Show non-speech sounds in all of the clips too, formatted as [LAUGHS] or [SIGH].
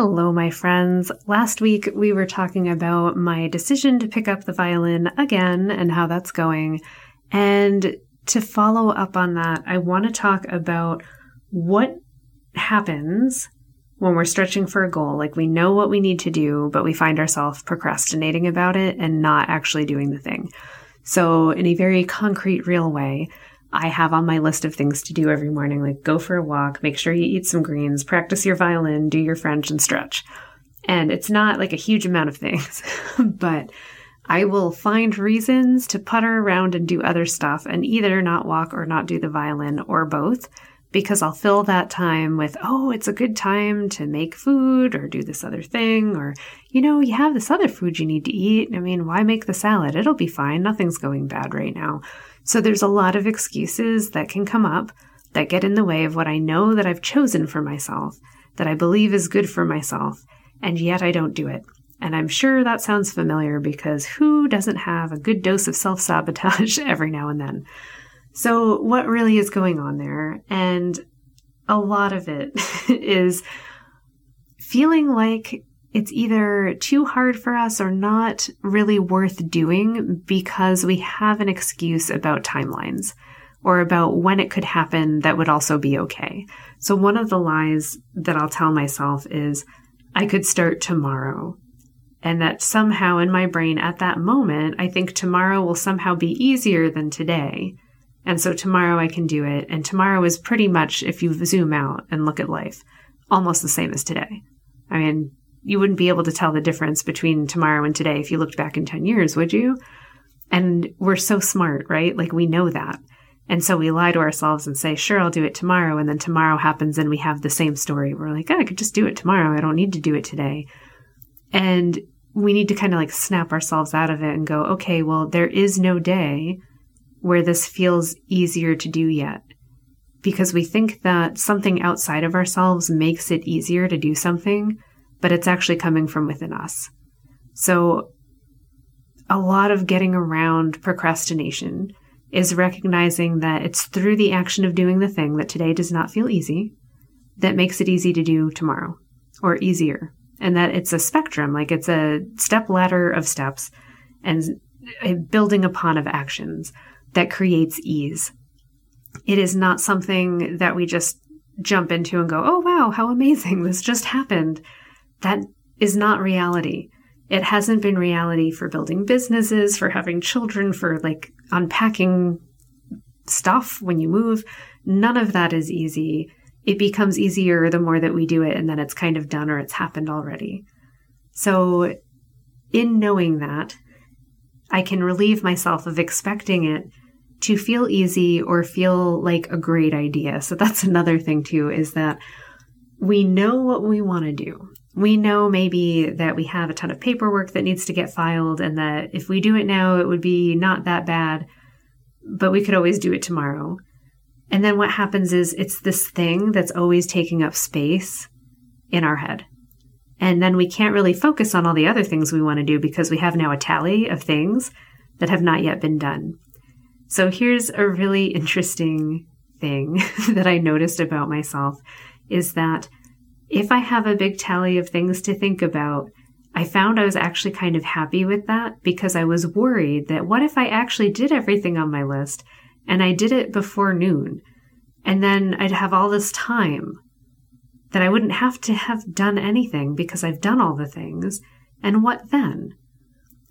Hello, my friends. Last week we were talking about my decision to pick up the violin again and how that's going. And to follow up on that, I want to talk about what happens when we're stretching for a goal. Like we know what we need to do, but we find ourselves procrastinating about it and not actually doing the thing. So, in a very concrete, real way, I have on my list of things to do every morning, like go for a walk, make sure you eat some greens, practice your violin, do your French, and stretch. And it's not like a huge amount of things, [LAUGHS] but I will find reasons to putter around and do other stuff and either not walk or not do the violin or both because I'll fill that time with, oh, it's a good time to make food or do this other thing. Or, you know, you have this other food you need to eat. I mean, why make the salad? It'll be fine. Nothing's going bad right now. So there's a lot of excuses that can come up that get in the way of what I know that I've chosen for myself, that I believe is good for myself, and yet I don't do it. And I'm sure that sounds familiar because who doesn't have a good dose of self sabotage [LAUGHS] every now and then? So, what really is going on there? And a lot of it [LAUGHS] is feeling like it's either too hard for us or not really worth doing because we have an excuse about timelines or about when it could happen that would also be okay. So one of the lies that I'll tell myself is I could start tomorrow. And that somehow in my brain at that moment, I think tomorrow will somehow be easier than today. And so tomorrow I can do it. And tomorrow is pretty much, if you zoom out and look at life, almost the same as today. I mean, you wouldn't be able to tell the difference between tomorrow and today if you looked back in 10 years, would you? And we're so smart, right? Like we know that. And so we lie to ourselves and say, sure, I'll do it tomorrow. And then tomorrow happens and we have the same story. We're like, oh, I could just do it tomorrow. I don't need to do it today. And we need to kind of like snap ourselves out of it and go, okay, well, there is no day where this feels easier to do yet. Because we think that something outside of ourselves makes it easier to do something but it's actually coming from within us. So, a lot of getting around procrastination is recognizing that it's through the action of doing the thing that today does not feel easy that makes it easy to do tomorrow or easier. And that it's a spectrum, like it's a step ladder of steps and a building upon of actions that creates ease. It is not something that we just jump into and go, oh, wow, how amazing, this just happened. That is not reality. It hasn't been reality for building businesses, for having children, for like unpacking stuff when you move. None of that is easy. It becomes easier the more that we do it, and then it's kind of done or it's happened already. So, in knowing that, I can relieve myself of expecting it to feel easy or feel like a great idea. So, that's another thing, too, is that we know what we want to do we know maybe that we have a ton of paperwork that needs to get filed and that if we do it now, it would be not that bad, but we could always do it tomorrow. And then what happens is it's this thing that's always taking up space in our head. And then we can't really focus on all the other things we want to do because we have now a tally of things that have not yet been done. So here's a really interesting thing [LAUGHS] that I noticed about myself is that if I have a big tally of things to think about, I found I was actually kind of happy with that because I was worried that what if I actually did everything on my list and I did it before noon? And then I'd have all this time that I wouldn't have to have done anything because I've done all the things. And what then?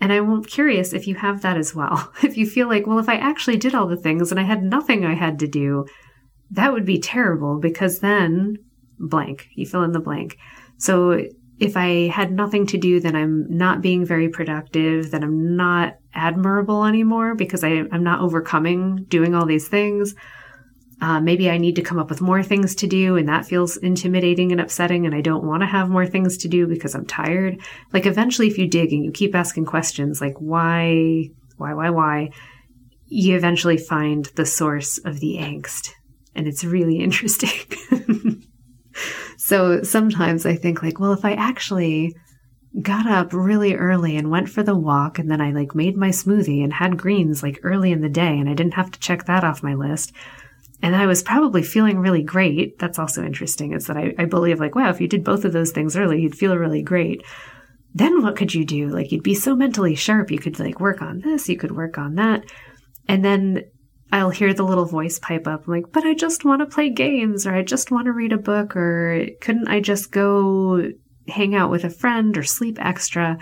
And I'm curious if you have that as well. [LAUGHS] If you feel like, well, if I actually did all the things and I had nothing I had to do, that would be terrible because then blank. You fill in the blank. So if I had nothing to do, then I'm not being very productive, then I'm not admirable anymore because I, am not overcoming doing all these things. Uh, maybe I need to come up with more things to do, and that feels intimidating and upsetting, and I don't want to have more things to do because I'm tired. Like, eventually, if you dig and you keep asking questions like, why, why, why, why, you eventually find the source of the angst. And it's really [LAUGHS] interesting. So sometimes I think, like, well, if I actually got up really early and went for the walk and then I like made my smoothie and had greens like early in the day and I didn't have to check that off my list. And I was probably feeling really great. That's also interesting is that I, I believe like, wow, if you did both of those things early, you'd feel really great. Then what could you do? Like you'd be so mentally sharp. You could like work on this, you could work on that. And then I'll hear the little voice pipe up like, but I just want to play games or I just want to read a book or couldn't I just go hang out with a friend or sleep extra.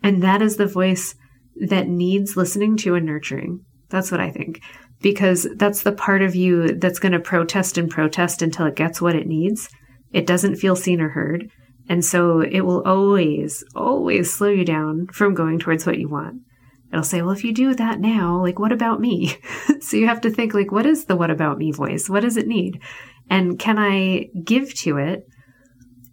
And that is the voice that needs listening to and nurturing. That's what I think. Because that's the part of you that's going to protest and protest until it gets what it needs. It doesn't feel seen or heard. And so it will always, always slow you down from going towards what you want. It'll say, well, if you do that now, like, what about me? [LAUGHS] so you have to think, like, what is the what about me voice? What does it need? And can I give to it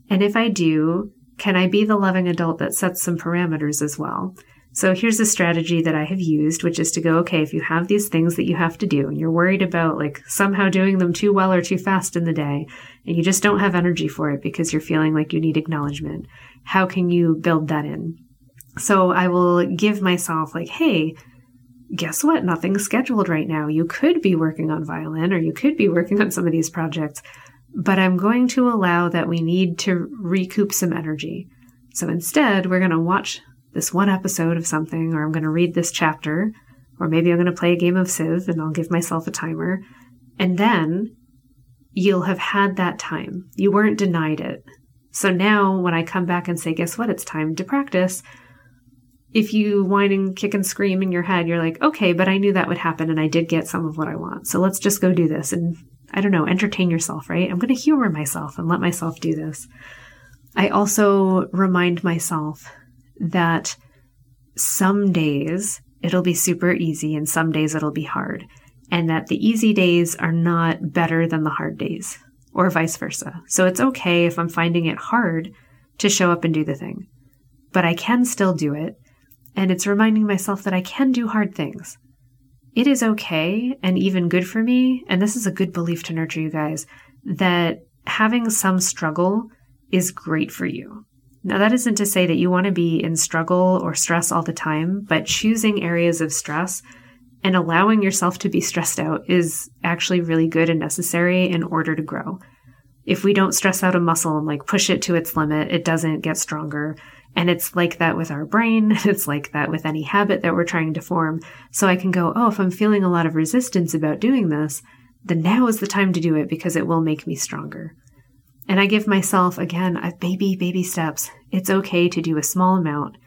and if I do, can I be the loving adult that sets some parameters as well? So here's a strategy that I have used, which is to go, okay, if you have these things that you have to do and you're worried about like somehow doing them too well or too fast in the day, and you just don't have energy for it because you're feeling like you need acknowledgement, how can you build that in? So I will give myself like, hey, guess what? Nothing's scheduled right now. You could be working on violin or you could be working on some of these projects but I'm going to allow that we need to recoup some energy. So instead, we're going to watch this one episode of something, or I'm going to read this chapter, or maybe I'm going to play a game of Civ and I'll give myself a timer. And then you'll have had that time. You weren't denied it. So now when I come back and say, guess what? It's time to practice. If you whine and kick and scream in your head, you're like, okay, but I knew that would happen and I did get some of what I want. So let's just go do this. And I don't know, entertain yourself, right? I'm going to humor myself and let myself do this. I also remind myself that some days it'll be super easy and some days it'll be hard, and that the easy days are not better than the hard days, or vice versa. So it's okay if I'm finding it hard to show up and do the thing, but I can still do it. And it's reminding myself that I can do hard things it is okay and even good for me, and this is a good belief to nurture you guys, that having some struggle is great for you. Now, that isn't to say that you want to be in struggle or stress all the time, but choosing areas of stress and allowing yourself to be stressed out is actually really good and necessary in order to grow. If we don't stress out a muscle and like push it to its limit, it doesn't get stronger. And it's like that with our brain. [LAUGHS] It's like that with any habit that we're trying to form. So I can go, oh, if I'm feeling a lot of resistance about doing this, then now is the time to do it because it will make me stronger. And I give myself, again, a baby, baby steps. It's okay to do a small amount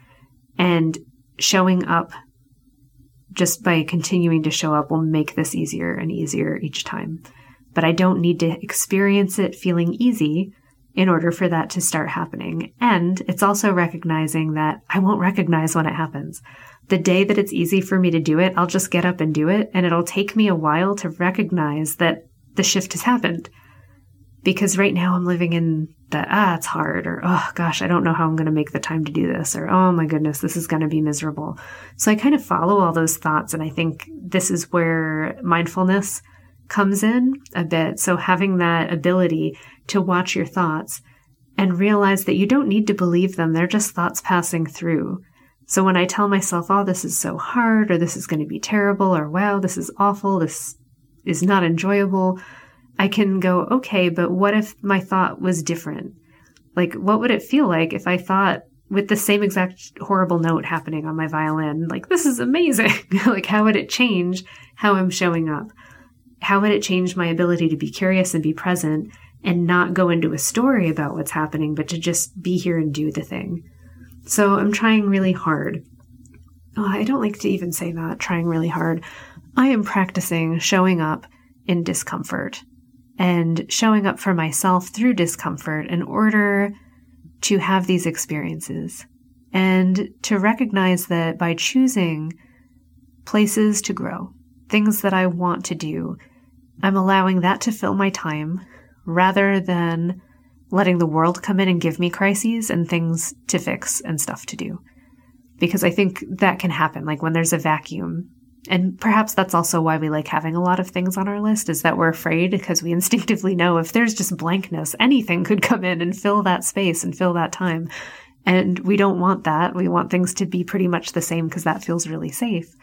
and showing up just by continuing to show up will make this easier and easier each time. But I don't need to experience it feeling easy in order for that to start happening. And it's also recognizing that I won't recognize when it happens. The day that it's easy for me to do it, I'll just get up and do it. And it'll take me a while to recognize that the shift has happened. Because right now I'm living in the, ah, it's hard, or oh gosh, I don't know how I'm going to make the time to do this, or oh my goodness, this is going to be miserable. So I kind of follow all those thoughts. And I think this is where mindfulness comes in a bit. So having that ability to watch your thoughts and realize that you don't need to believe them. They're just thoughts passing through. So when I tell myself, oh, this is so hard, or this is going to be terrible, or wow, this is awful, this is not enjoyable, I can go, okay, but what if my thought was different? Like, what would it feel like if I thought with the same exact horrible note happening on my violin, like, this is amazing? [LAUGHS] like, how would it change how I'm showing up? How would it change my ability to be curious and be present and not go into a story about what's happening, but to just be here and do the thing. So I'm trying really hard. Oh, I don't like to even say that, trying really hard. I am practicing showing up in discomfort and showing up for myself through discomfort in order to have these experiences and to recognize that by choosing places to grow, things that I want to do, I'm allowing that to fill my time rather than letting the world come in and give me crises and things to fix and stuff to do. Because I think that can happen. Like when there's a vacuum, and perhaps that's also why we like having a lot of things on our list is that we're afraid because we [LAUGHS] instinctively know if there's just blankness, anything could come in and fill that space and fill that time. And we don't want that. We want things to be pretty much the same because that feels really safe.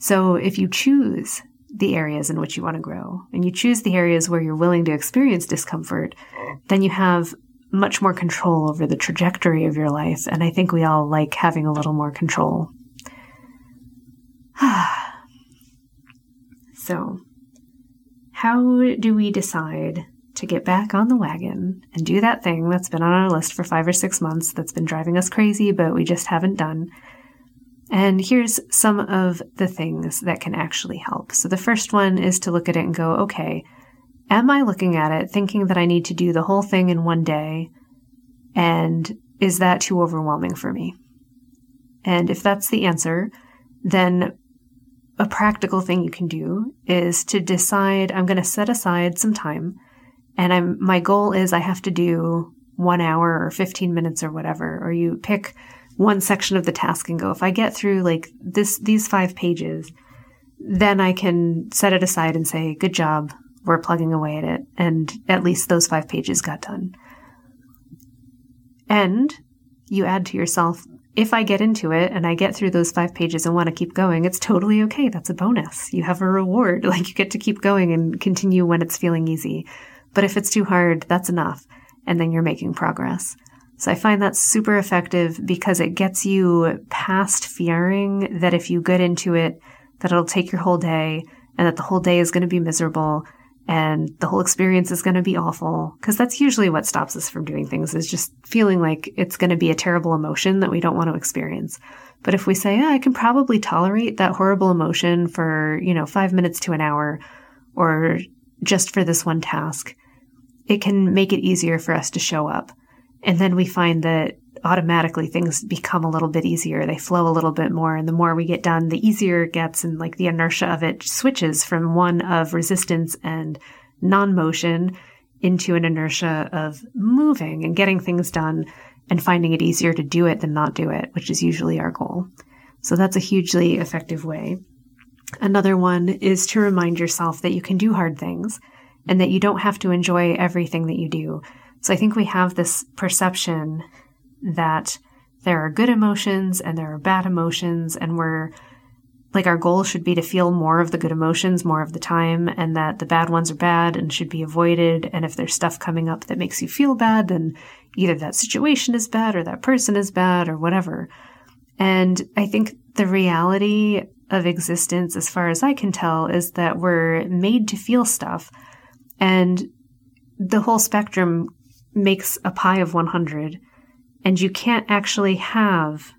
So if you choose the areas in which you want to grow and you choose the areas where you're willing to experience discomfort, then you have much more control over the trajectory of your life. And I think we all like having a little more control. [SIGHS] so, how do we decide to get back on the wagon and do that thing that's been on our list for five or six months that's been driving us crazy, but we just haven't done? And here's some of the things that can actually help. So the first one is to look at it and go, okay, am I looking at it thinking that I need to do the whole thing in one day? And is that too overwhelming for me? And if that's the answer, then a practical thing you can do is to decide I'm going to set aside some time and I'm my goal is I have to do 1 hour or 15 minutes or whatever or you pick one section of the task and go, if I get through like this, these five pages, then I can set it aside and say, good job. We're plugging away at it. And at least those five pages got done. And you add to yourself, if I get into it and I get through those five pages and want to keep going, it's totally okay. That's a bonus. You have a reward. [LAUGHS] Like you get to keep going and continue when it's feeling easy. But if it's too hard, that's enough. And then you're making progress. So I find that super effective because it gets you past fearing that if you get into it, that it'll take your whole day and that the whole day is going to be miserable and the whole experience is going to be awful. Cause that's usually what stops us from doing things is just feeling like it's going to be a terrible emotion that we don't want to experience. But if we say, oh, I can probably tolerate that horrible emotion for, you know, five minutes to an hour or just for this one task, it can make it easier for us to show up. And then we find that automatically things become a little bit easier. They flow a little bit more. And the more we get done, the easier it gets. And like the inertia of it switches from one of resistance and non motion into an inertia of moving and getting things done and finding it easier to do it than not do it, which is usually our goal. So that's a hugely effective way. Another one is to remind yourself that you can do hard things and that you don't have to enjoy everything that you do. So I think we have this perception that there are good emotions and there are bad emotions, and we're like our goal should be to feel more of the good emotions more of the time, and that the bad ones are bad and should be avoided. And if there's stuff coming up that makes you feel bad, then either that situation is bad or that person is bad or whatever. And I think the reality of existence, as far as I can tell, is that we're made to feel stuff. And the whole spectrum makes a pie of 100 and you can't actually have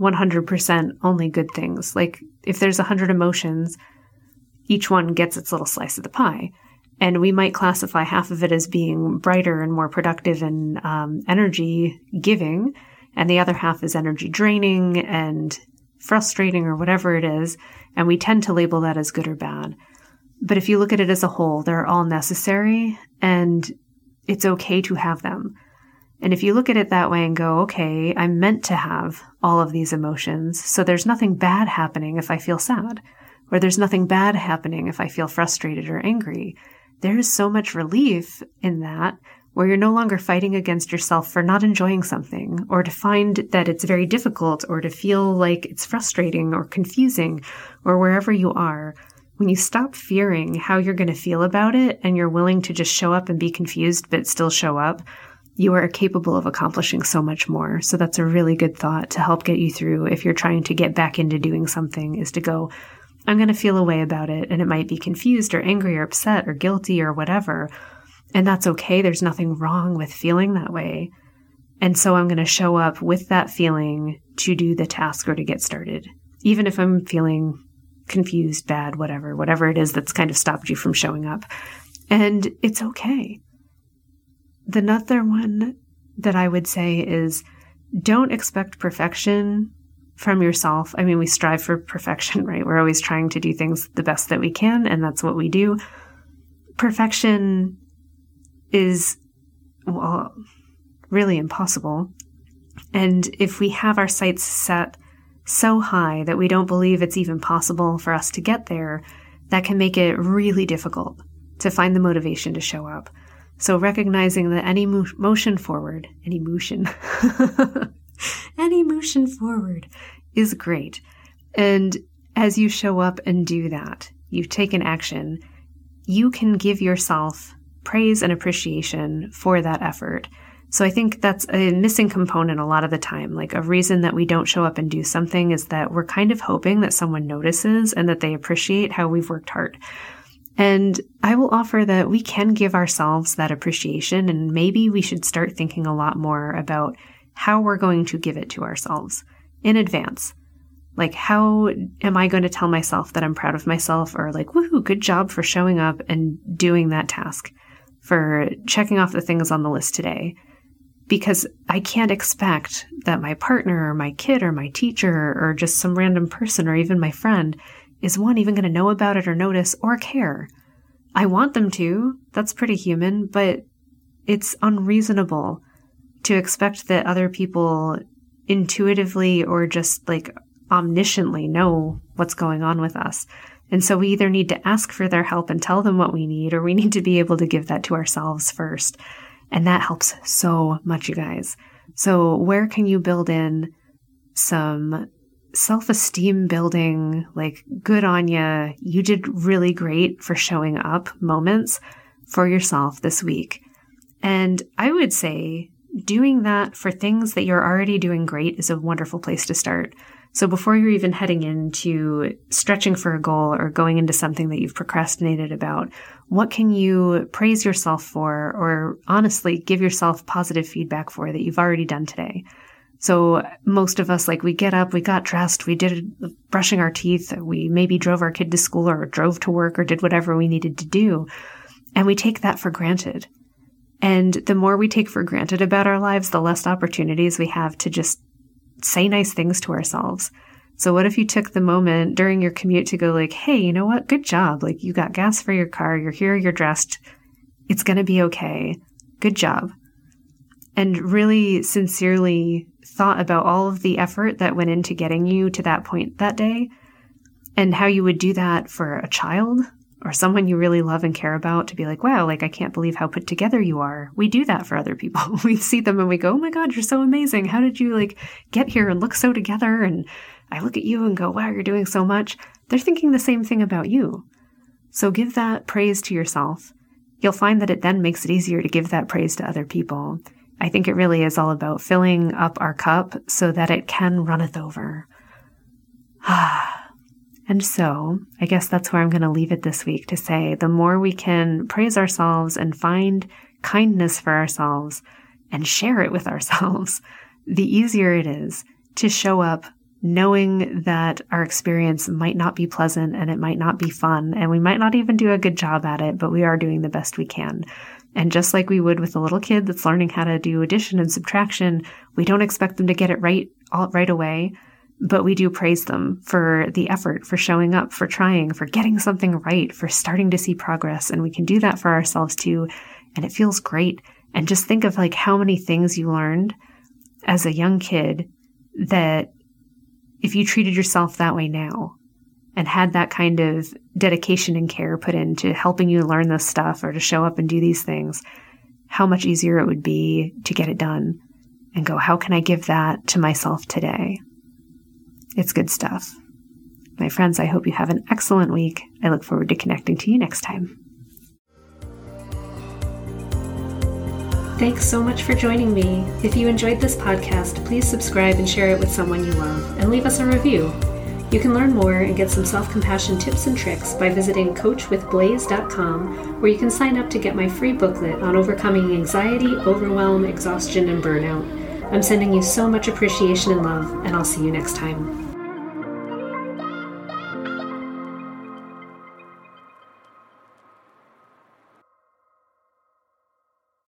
100% only good things. Like if there's 100 emotions, each one gets its little slice of the pie. And we might classify half of it as being brighter and more productive and um, energy giving, and the other half is energy draining and frustrating or whatever it is. And we tend to label that as good or bad. But if you look at it as a whole, they're all necessary and it's okay to have them. And if you look at it that way and go, okay, I'm meant to have all of these emotions, so there's nothing bad happening if I feel sad, or there's nothing bad happening if I feel frustrated or angry. There is so much relief in that where you're no longer fighting against yourself for not enjoying something, or to find that it's very difficult, or to feel like it's frustrating or confusing, or wherever you are when you stop fearing how you're going to feel about it and you're willing to just show up and be confused but still show up, you are capable of accomplishing so much more. So that's a really good thought to help get you through if you're trying to get back into doing something is to go, I'm going to feel a way about it. And it might be confused or angry or upset or guilty or whatever. And that's okay. There's nothing wrong with feeling that way. And so I'm going to show up with that feeling to do the task or to get started. Even if I'm feeling confused, bad, whatever, whatever it is that's kind of stopped you from showing up. And it's okay. The other one that I would say is don't expect perfection from yourself. I mean, we strive for perfection, [LAUGHS] right? We're always trying to do things the best that we can, and that's what we do. perfection is, well, really impossible. And if we have our sights set so high that we don't believe it's even possible for us to get there, that can make it really difficult to find the motivation to show up. So recognizing that any mo- motion forward, any motion, [LAUGHS] any motion forward is great. And as you show up and do that, you've taken action, you can give yourself praise and appreciation for that effort. So I think that's a missing component a lot of the time. Like a reason that we don't show up and do something is that we're kind of hoping that someone notices and that they appreciate how we've worked hard. And I will offer that we can give ourselves that appreciation and maybe we should start thinking a lot more about how we're going to give it to ourselves in advance. Like, how am I going to tell myself that I'm proud of myself or like, woohoo, good job for showing up and doing that task, for checking off the things on the list today? Because I can't expect that my partner or my kid or my teacher or just some random person or even my friend is one even going to know about it or notice or care. I want them to. That's pretty human, but it's unreasonable to expect that other people intuitively or just like omnisciently know what's going on with us. And so we either need to ask for their help and tell them what we need, or we need to be able to give that to ourselves first. And that helps so much, you guys. So, where can you build in some self esteem building, like, good on you, you did really great for showing up moments for yourself this week? And I would say doing that for things that you're already doing great is a wonderful place to start. So before you're even heading into stretching for a goal or going into something that you've procrastinated about, what can you praise yourself for or honestly give yourself positive feedback for that you've already done today? So most of us, like we get up, we got dressed, we did brushing our teeth, we maybe drove our kid to school or drove to work or did whatever we needed to do. And we take that for granted. And the more we take for granted about our lives, the less opportunities we have to just say nice things to ourselves. So what if you took the moment during your commute to go like, "Hey, you know what? Good job. Like you got gas for your car, you're here, you're dressed. It's going to be okay. Good job." And really sincerely thought about all of the effort that went into getting you to that point that day and how you would do that for a child or someone you really love and care about to be like, wow, like I can't believe how put together you are. We do that for other people. [LAUGHS] we see them and we go, oh my God, you're so amazing. How did you like get here and look so together? And I look at you and go, wow, you're doing so much. They're thinking the same thing about you. So give that praise to yourself. You'll find that it then makes it easier to give that praise to other people. I think it really is all about filling up our cup so that it can runneth over. [SIGHS] Ah. And so I guess that's where I'm going to leave it this week to say the more we can praise ourselves and find kindness for ourselves and share it with [LAUGHS] ourselves, the easier it is to show up knowing that our experience might not be pleasant and it might not be fun and we might not even do a good job at it, but we are doing the best we can. And just like we would with a little kid that's learning how to do addition and subtraction, we don't expect them to get it right all right away but we do praise them for the effort, for showing up, for trying, for getting something right, for starting to see progress. And we can do that for ourselves too. And it feels great. And just think of like how many things you learned as a young kid that if you treated yourself that way now and had that kind of dedication and care put into helping you learn this stuff or to show up and do these things, how much easier it would be to get it done and go, how can I give that to myself today? It's good stuff. My friends, I hope you have an excellent week. I look forward to connecting to you next time. Thanks so much for joining me. If you enjoyed this podcast, please subscribe and share it with someone you love, and leave us a review. You can learn more and get some self compassion tips and tricks by visiting coachwithblaze.com, where you can sign up to get my free booklet on overcoming anxiety, overwhelm, exhaustion, and burnout. I'm sending you so much appreciation and love, and I'll see you next time.